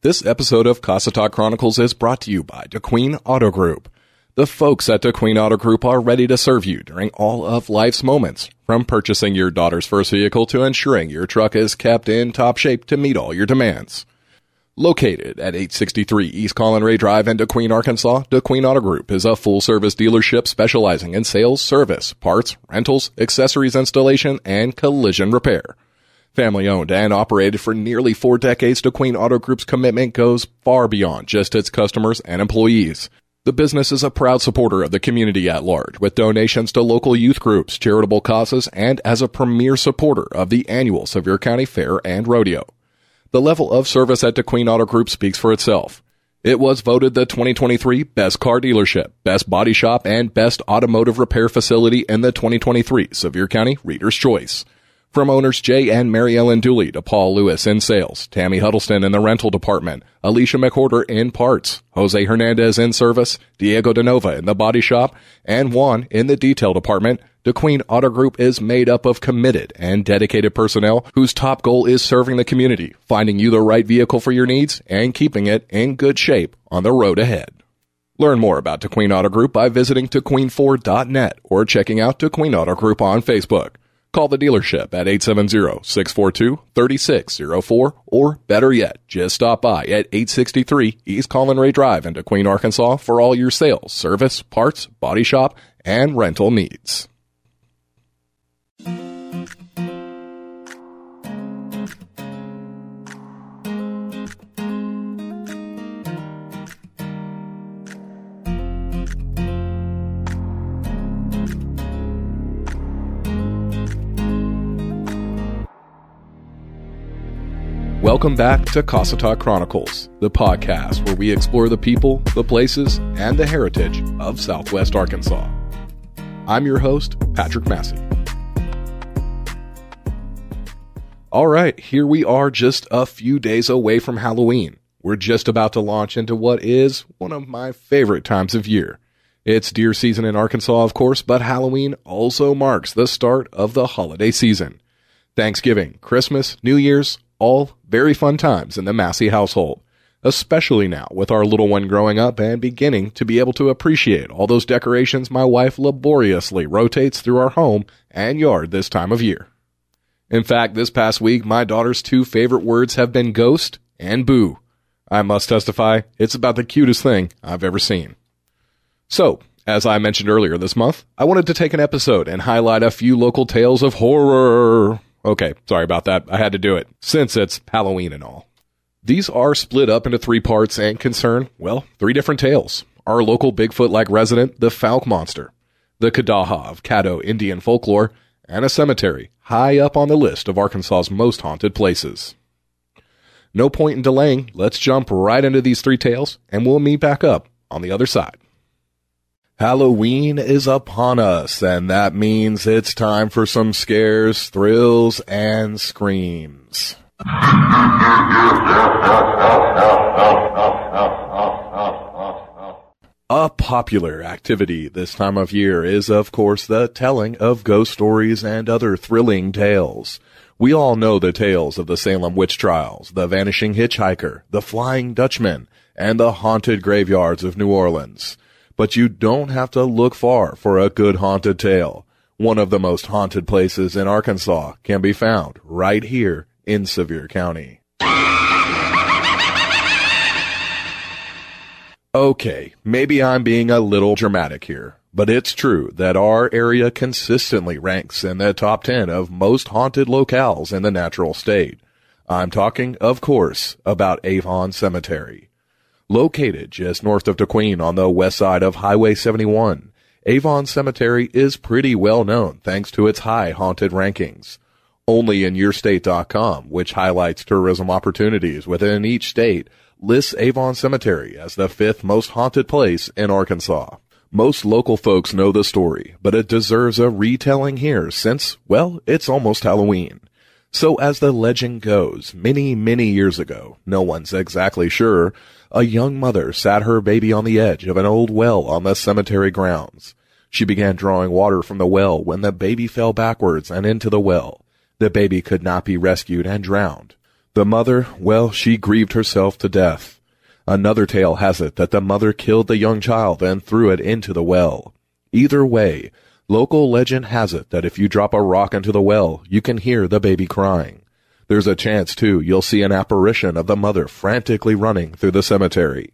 This episode of Cossatot Chronicles is brought to you by DeQueen Auto Group. The folks at DeQueen Auto Group are ready to serve you during all of life's moments, from purchasing your daughter's first vehicle to ensuring your truck is kept in top shape to meet all your demands. Located at 863 East Collin Raye Drive in DeQueen, Arkansas, DeQueen Auto Group is a full-service dealership specializing in sales, service, parts, rentals, accessories installation, and collision repair. Family owned and operated for nearly four decades, DeQueen Auto Group's commitment goes far beyond just its customers and employees. The business is a proud supporter of the community at large, with donations to local youth groups, charitable causes, and as a premier supporter of the annual Sevier County Fair and Rodeo. The level of service at DeQueen Auto Group speaks for itself. It was voted the 2023 Best Car Dealership, Best Body Shop, and Best Automotive Repair Facility in the 2023 Sevier County Reader's Choice. From owners Jay and Mary Ellen Dooley to Paul Lewis in sales, Tammy Huddleston in the rental department, Alicia McWhorter in parts, Jose Hernandez in service, Diego DeNova in the body shop, and Juan in the detail department, DeQueen Auto Group is made up of committed and dedicated personnel whose top goal is serving the community, finding you the right vehicle for your needs, and keeping it in good shape on the road ahead. Learn more about DeQueen Auto Group by visiting DeQueen4.net or checking out DeQueen Auto Group on Facebook. Call the dealership at 870-642-3604 or better yet, just stop by at 863 East Collin Raye Drive in DeQueen, Arkansas for all your sales, service, parts, body shop, and rental needs. Welcome back to Cossatot Chronicles, the podcast where we explore the people, the places, and the heritage of Southwest Arkansas. I'm your host, Patrick Massey. All right, here we are just a few days away from Halloween. We're just about to launch into what is one of my favorite times of year. It's deer season in Arkansas, of course, but Halloween also marks the start of the holiday season. Thanksgiving, Christmas, New Year's, all very fun times in the Massey household, especially now with our little one growing up and beginning to be able to appreciate all those decorations my wife laboriously rotates through our home and yard this time of year. In fact, this past week, my daughter's two favorite words have been ghost and boo. I must testify, it's about the cutest thing I've ever seen. So, as I mentioned earlier this month, I wanted to take an episode and highlight a few local tales of horror Okay, sorry about that. I had to do it since it's Halloween and all. These are split up into three parts and concern, well, three different tales. Our local Bigfoot like resident, the Fouke Monster, the Caddaja of Caddo Indian folklore, and a cemetery high up on the list of Arkansas's most haunted places. No point in delaying, let's jump right into these three tales, and we'll meet back up on the other side. Halloween is upon us, and that means it's time for some scares, thrills, and screams. A popular activity this time of year is, of course, the telling of ghost stories and other thrilling tales. We all know the tales of the Salem witch trials, the vanishing hitchhiker, the flying Dutchman, and the haunted graveyards of New Orleans but you don't have to look far for a good haunted tale. One of the most haunted places in Arkansas can be found right here in Sevier County. Okay, maybe I'm being a little dramatic here, but it's true that our area consistently ranks in the top 10 of most haunted locales in the natural state. I'm talking, of course, about Avon Cemetery. Located just north of DeQueen on the west side of Highway 71, Avon Cemetery is pretty well known thanks to its high haunted rankings. Only in YourState.com, which highlights tourism opportunities within each state, lists Avon Cemetery as the fifth most haunted place in Arkansas. Most local folks know the story, but it deserves a retelling here since, well, it's almost Halloween. So as the legend goes, many, many years ago, no one's exactly sure, a young mother sat her baby on the edge of an old well on the cemetery grounds. She began drawing water from the well when the baby fell backwards and into the well. The baby could not be rescued and drowned. The mother, well, she grieved herself to death. Another tale has it that the mother killed the young child and threw it into the well. Either way, local legend has it that if you drop a rock into the well, you can hear the baby crying. There's a chance, too, you'll see an apparition of the mother frantically running through the cemetery.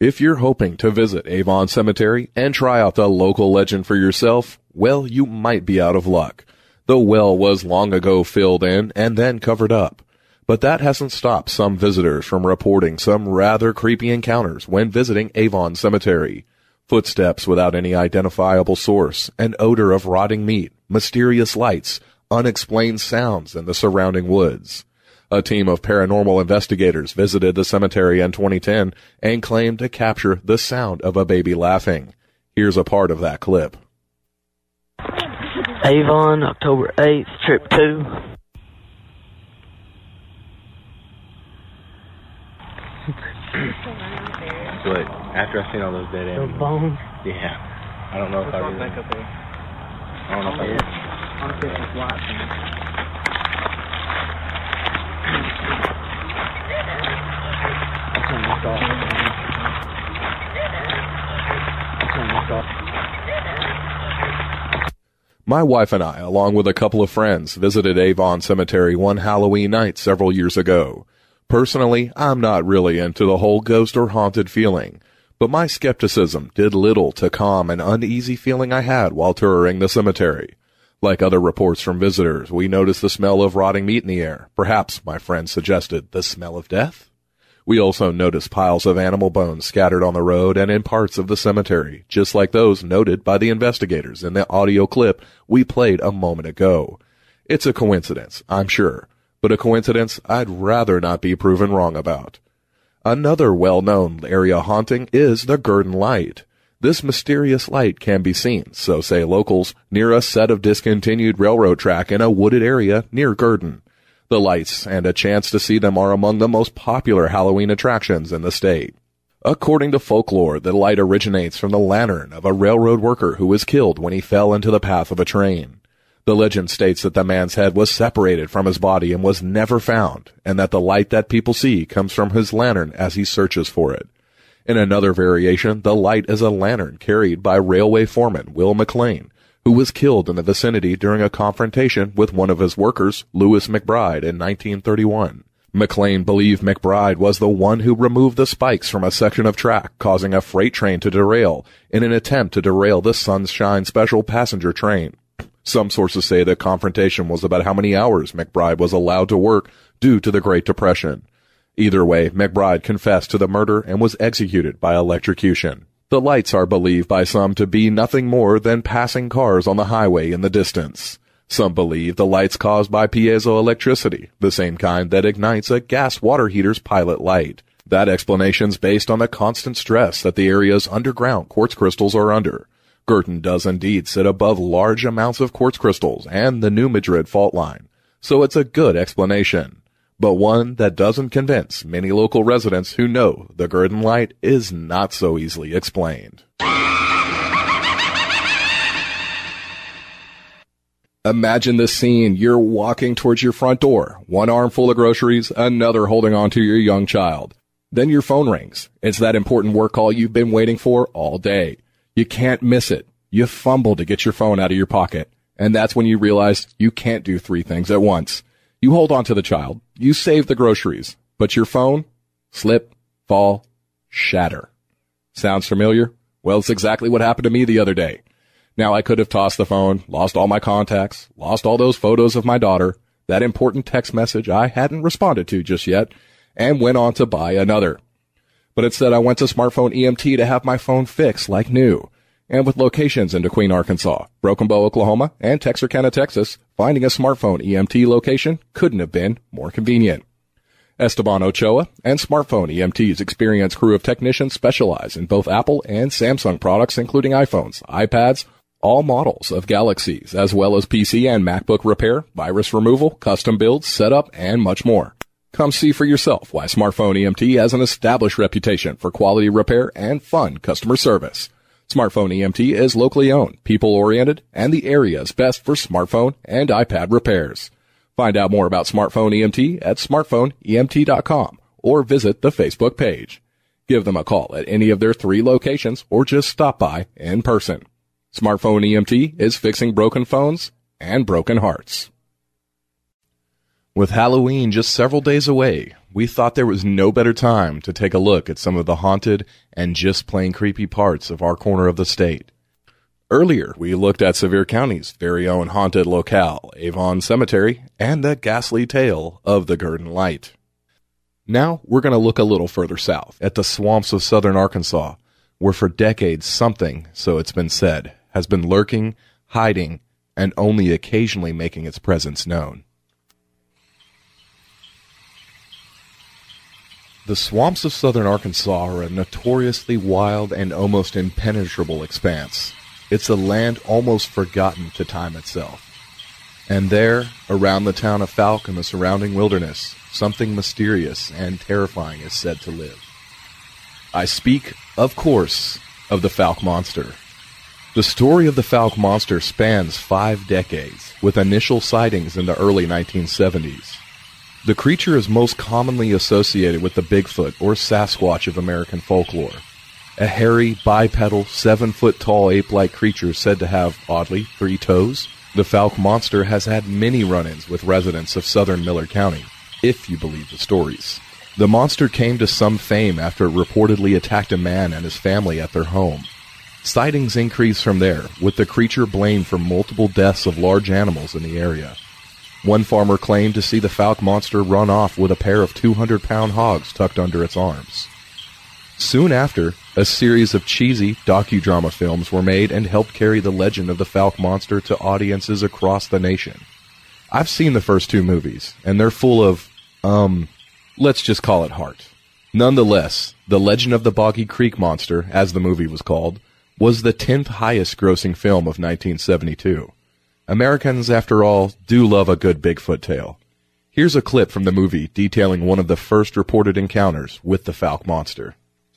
If you're hoping to visit Avon Cemetery and try out the local legend for yourself, well, you might be out of luck. The well was long ago filled in and then covered up. But that hasn't stopped some visitors from reporting some rather creepy encounters when visiting Avon Cemetery. Footsteps without any identifiable source, an odor of rotting meat, mysterious lights, unexplained sounds in the surrounding woods. A team of paranormal investigators visited the cemetery in 2010 and claimed to capture the sound of a baby laughing. Here's a part of that clip. Avon, October 8th, trip 2. but after I seen all those dead The animals, bone. yeah, I don't know if I really, I don't know if I really, My wife and I, along with a couple of friends, visited Avon Cemetery one Halloween night several years ago. Personally, I'm not really into the whole ghost or haunted feeling, but my skepticism did little to calm an uneasy feeling I had while touring the cemetery. Like other reports from visitors, we noticed the smell of rotting meat in the air. Perhaps, my friend suggested, the smell of death? We also noticed piles of animal bones scattered on the road and in parts of the cemetery, just like those noted by the investigators in the audio clip we played a moment ago. It's a coincidence, I'm sure, but a coincidence I'd rather not be proven wrong about. Another well-known area haunting is the Gurdon Light. This mysterious light can be seen, so say locals, near a set of discontinued railroad track in a wooded area near Gurdon. The lights and a chance to see them are among the most popular Halloween attractions in the state. According to folklore, the light originates from the lantern of a railroad worker who was killed when he fell into the path of a train. The legend states that the man's head was separated from his body and was never found, and that the light that people see comes from his lantern as he searches for it. In another variation, the light is a lantern carried by railway foreman Will McLean, who was killed in the vicinity during a confrontation with one of his workers, Lewis McBride, in 1931. McLean believed McBride was the one who removed the spikes from a section of track, causing a freight train to derail in an attempt to derail the Sunshine Special passenger train. Some sources say the confrontation was about how many hours McBride was allowed to work due to the Great Depression. Either way, McBride confessed to the murder and was executed by electrocution. The lights are believed by some to be nothing more than passing cars on the highway in the distance. Some believe the lights caused by piezoelectricity, the same kind that ignites a gas water heater's pilot light. That explanation's based on the constant stress that the area's underground quartz crystals are under. Gurdon does indeed sit above large amounts of quartz crystals and the New Madrid fault line, so it's a good explanation, but one that doesn't convince many local residents who know the Gurdon light is not so easily explained. Imagine this scene. You're walking towards your front door, one arm full of groceries, another holding on to your young child. Then your phone rings. It's that important work call you've been waiting for all day. You can't miss it. You fumble to get your phone out of your pocket. And that's when you realize you can't do three things at once. You hold on to the child. You save the groceries. But your phone? Slip, fall, shatter. Sounds familiar? Well, it's exactly what happened to me the other day. Now I could have tossed the phone, lost all my contacts, lost all those photos of my daughter, that important text message I hadn't responded to just yet, and went on to buy another. But it said I went to smartphone EMT to have my phone fixed like new. And with locations in DeQueen, Arkansas, Broken Bow, Oklahoma, and Texarkana, Texas, finding a smartphone EMT location couldn't have been more convenient. Esteban Ochoa and Smartphone EMT's experienced crew of technicians specialize in both Apple and Samsung products, including iPhones, iPads, all models of Galaxies, as well as PC and MacBook repair, virus removal, custom builds, setup, and much more. Come see for yourself why Smartphone EMT has an established reputation for quality repair and fun customer service. Smartphone EMT is locally owned, people oriented, and the area's best for smartphone and iPad repairs. Find out more about smartphone EMT at smartphoneemt.com or visit the Facebook page. Give them a call at any of their three locations or just stop by in person. Smartphone EMT is fixing broken phones and broken hearts. With Halloween just several days away, we thought there was no better time to take a look at some of the haunted and just plain creepy parts of our corner of the state. Earlier, we looked at Sevier County's very own haunted locale, Avon Cemetery, and the ghastly tale of the Gurdon Light. Now, we're going to look a little further south, at the swamps of southern Arkansas, where for decades something, so it's been said, has been lurking, hiding, and only occasionally making its presence known. The swamps of southern Arkansas are a notoriously wild and almost impenetrable expanse. It's a land almost forgotten to time itself. And there, around the town of Fouke and the surrounding wilderness, something mysterious and terrifying is said to live. I speak, of course, of the Fouke Monster. The story of the Fouke Monster spans five decades, with initial sightings in the early 1970s. The creature is most commonly associated with the Bigfoot or Sasquatch of American folklore. A hairy, bipedal, seven foot tall ape like creature said to have, oddly, three toes. The Fouke monster has had many run ins with residents of southern Miller County, if you believe the stories. The monster came to some fame after it reportedly attacked a man and his family at their home. Sightings increased from there, with the creature blamed for multiple deaths of large animals in the area. One farmer claimed to see the Fouke monster run off with a pair of 200 pound hogs tucked under its arms. Soon after, a series of cheesy docudrama films were made and helped carry the legend of the Fouke monster to audiences across the nation. I've seen the first two movies, and they're full of, um, let's just call it heart. Nonetheless, The Legend of the Boggy Creek Monster, as the movie was called, was the 10th highest grossing film of 1972. Americans, after all, do love a good Bigfoot tale. Here's a clip from the movie detailing one of the first reported encounters with the Fouke monster.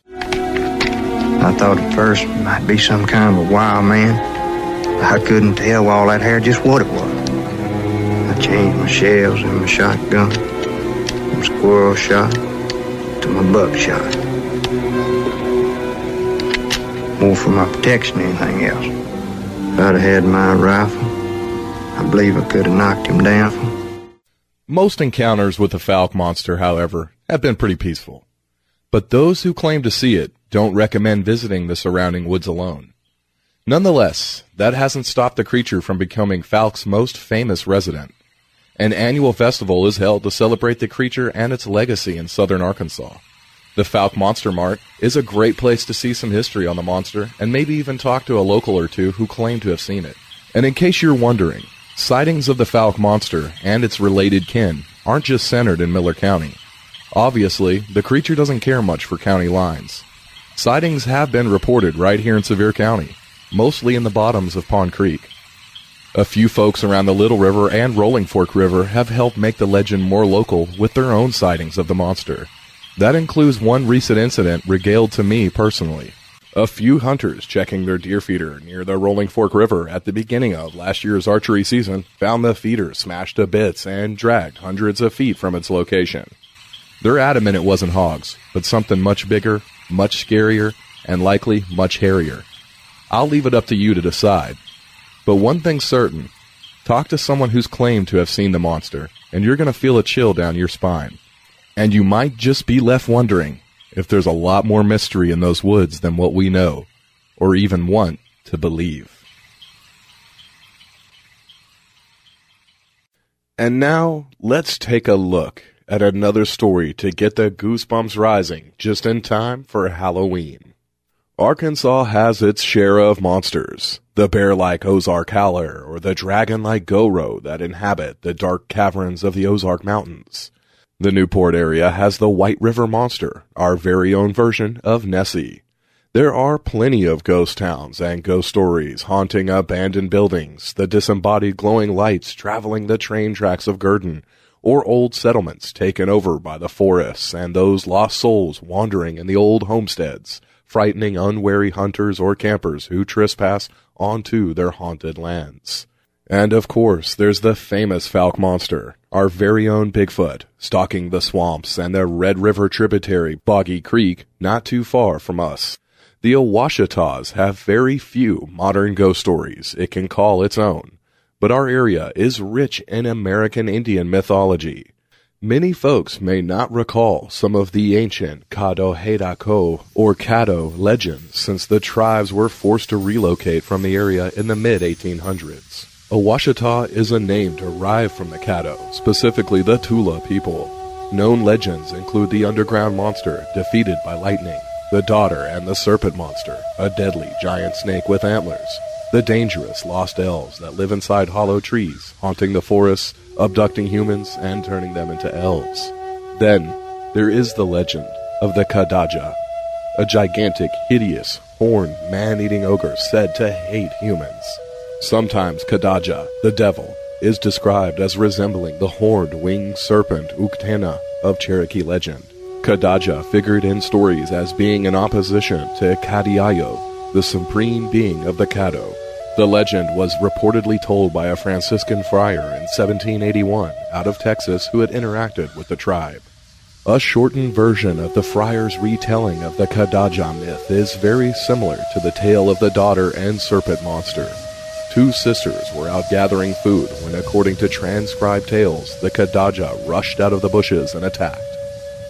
I thought at first it might be some kind of a wild man. I couldn't tell all that hair just what it was. I changed my shells and my shotgun from squirrel shot to my buckshot. More for my protection than anything else. I'd have had my rifle, I believe I could have knocked him down. Most encounters with the Fouke monster, however, have been pretty peaceful. But those who claim to see it don't recommend visiting the surrounding woods alone. Nonetheless, that hasn't stopped the creature from becoming Fouke's most famous resident. An annual festival is held to celebrate the creature and its legacy in southern Arkansas. The Fouke Monster Mart is a great place to see some history on the monster and maybe even talk to a local or two who claim to have seen it. And in case you're wondering, Sightings of the Fouke monster and its related kin aren't just centered in Miller County. Obviously, the creature doesn't care much for county lines. Sightings have been reported right here in Sevier County, mostly in the bottoms of Pond Creek. A few folks around the Little River and Rolling Fork River have helped make the legend more local with their own sightings of the monster. That includes one recent incident regaled to me personally. A few hunters checking their deer feeder near the Rolling Fork River at the beginning of last year's archery season found the feeder smashed to bits and dragged hundreds of feet from its location. They're adamant it wasn't hogs, but something much bigger, much scarier, and likely much hairier. I'll leave it up to you to decide. But one thing's certain talk to someone who's claimed to have seen the monster, and you're going to feel a chill down your spine. And you might just be left wondering if there's a lot more mystery in those woods than what we know, or even want to believe. And now, let's take a look at another story to get the goosebumps rising just in time for Halloween. Arkansas has its share of monsters. The bear-like Ozark Howler or the dragon-like Gowrow that inhabit the dark caverns of the Ozark Mountains. The Newport area has the White River Monster, our very own version of Nessie. There are plenty of ghost towns and ghost stories haunting abandoned buildings, the disembodied glowing lights traveling the train tracks of Gurdon, or old settlements taken over by the forests and those lost souls wandering in the old homesteads, frightening unwary hunters or campers who trespass onto their haunted lands. And of course, there's the famous Fouke monster, our very own Bigfoot, stalking the swamps and the Red River tributary Boggy Creek not too far from us. The Ouachitas have very few modern ghost stories it can call its own, but our area is rich in American Indian mythology. Many folks may not recall some of the ancient Kadohadacho or Caddo legends since the tribes were forced to relocate from the area in the mid 1800s. Ouachita is a name derived from the Caddo, specifically the Tula people. Known legends include the underground monster defeated by lightning, the daughter and the serpent monster, a deadly giant snake with antlers, the dangerous lost elves that live inside hollow trees, haunting the forests, abducting humans, and turning them into elves. Then, there is the legend of the Caddaja, a gigantic, hideous, horned, man-eating ogre said to hate humans. Sometimes Caddaja, the devil, is described as resembling the horned winged serpent Uktena of Cherokee legend. Caddaja figured in stories as being in opposition to Kadiayo, the supreme being of the Caddo. The legend was reportedly told by a Franciscan friar in 1781 out of Texas who had interacted with the tribe. A shortened version of the friar's retelling of the Caddaja myth is very similar to the tale of the daughter and serpent monster. Two sisters were out gathering food when, according to transcribed tales, the Caddaja rushed out of the bushes and attacked.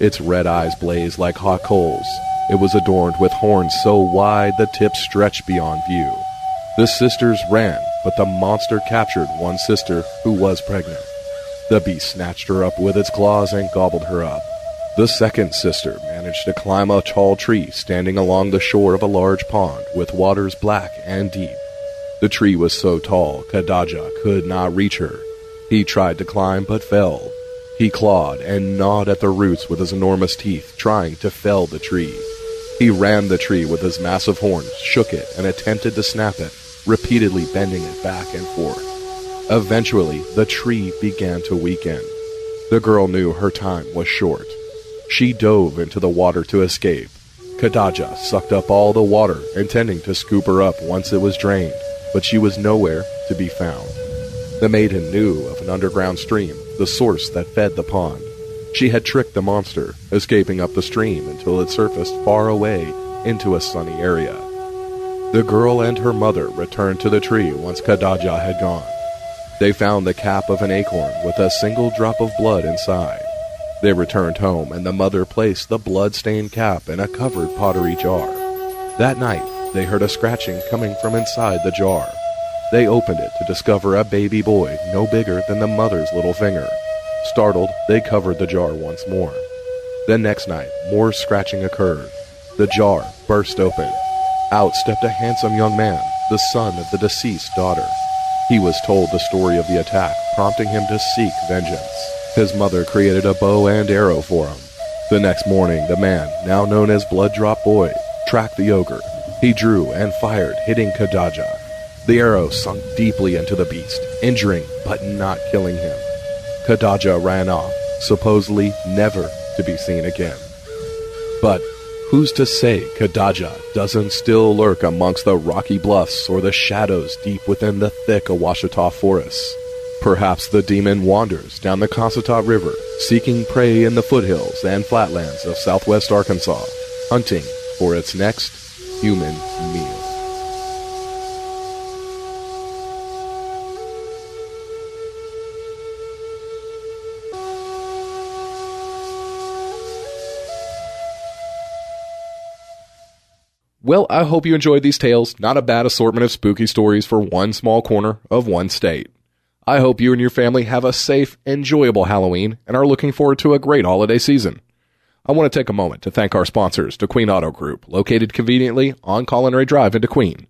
Its red eyes blazed like hot coals. It was adorned with horns so wide the tips stretched beyond view. The sisters ran, but the monster captured one sister who was pregnant. The beast snatched her up with its claws and gobbled her up. The second sister managed to climb a tall tree standing along the shore of a large pond with waters black and deep. The tree was so tall, Caddaja could not reach her. He tried to climb but fell. He clawed and gnawed at the roots with his enormous teeth, trying to fell the tree. He ran the tree with his massive horns, shook it, and attempted to snap it, repeatedly bending it back and forth. Eventually, the tree began to weaken. The girl knew her time was short. She dove into the water to escape. Caddaja sucked up all the water, intending to scoop her up once it was drained, but she was nowhere to be found. The maiden knew of an underground stream, the source that fed the pond. She had tricked the monster, escaping up the stream until it surfaced far away into a sunny area. The girl and her mother returned to the tree once Caddaja had gone. They found the cap of an acorn with a single drop of blood inside. They returned home, and the mother placed the blood-stained cap in a covered pottery jar. That night, they heard a scratching coming from inside the jar. They opened it to discover a baby boy no bigger than the mother's little finger. Startled, they covered the jar once more. The next night, more scratching occurred. The jar burst open. Out stepped a handsome young man, the son of the deceased daughter. He was told the story of the attack, prompting him to seek vengeance. His mother created a bow and arrow for him. The next morning, the man, now known as Blood Drop Boy, tracked the ogre. He drew and fired, hitting Caddaja. The arrow sunk deeply into the beast, injuring but not killing him. Caddaja ran off, supposedly never to be seen again. But who's to say Caddaja doesn't still lurk amongst the rocky bluffs or the shadows deep within the thick Ouachita forests? Perhaps the demon wanders down the Cossatot River, seeking prey in the foothills and flatlands of southwest Arkansas, hunting for its next human meal. Well, I hope you enjoyed these tales. Not a bad assortment of spooky stories for one small corner of one state. I hope you and your family have a safe, enjoyable Halloween and are looking forward to a great holiday season. I want to take a moment to thank our sponsors, DeQueen Auto Group, located conveniently on Collin Raye Drive in DeQueen.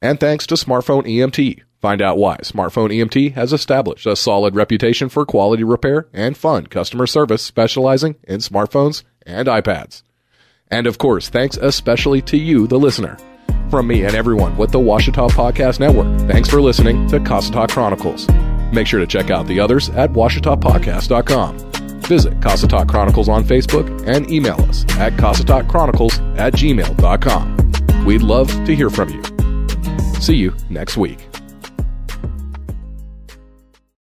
And thanks to Smartphone EMT. Find out why Smartphone EMT has established a solid reputation for quality repair and fun customer service specializing in smartphones and iPads. And of course, thanks especially to you, the listener. From me and everyone with the Ouachita Podcast Network, thanks for listening to Cossatot Chronicles. Make sure to check out the others at WouachitaPodcast.com. Visit Cossatot Chronicles on Facebook and email us at CossatotChronicles at gmail.com. We'd love to hear from you. See you next week.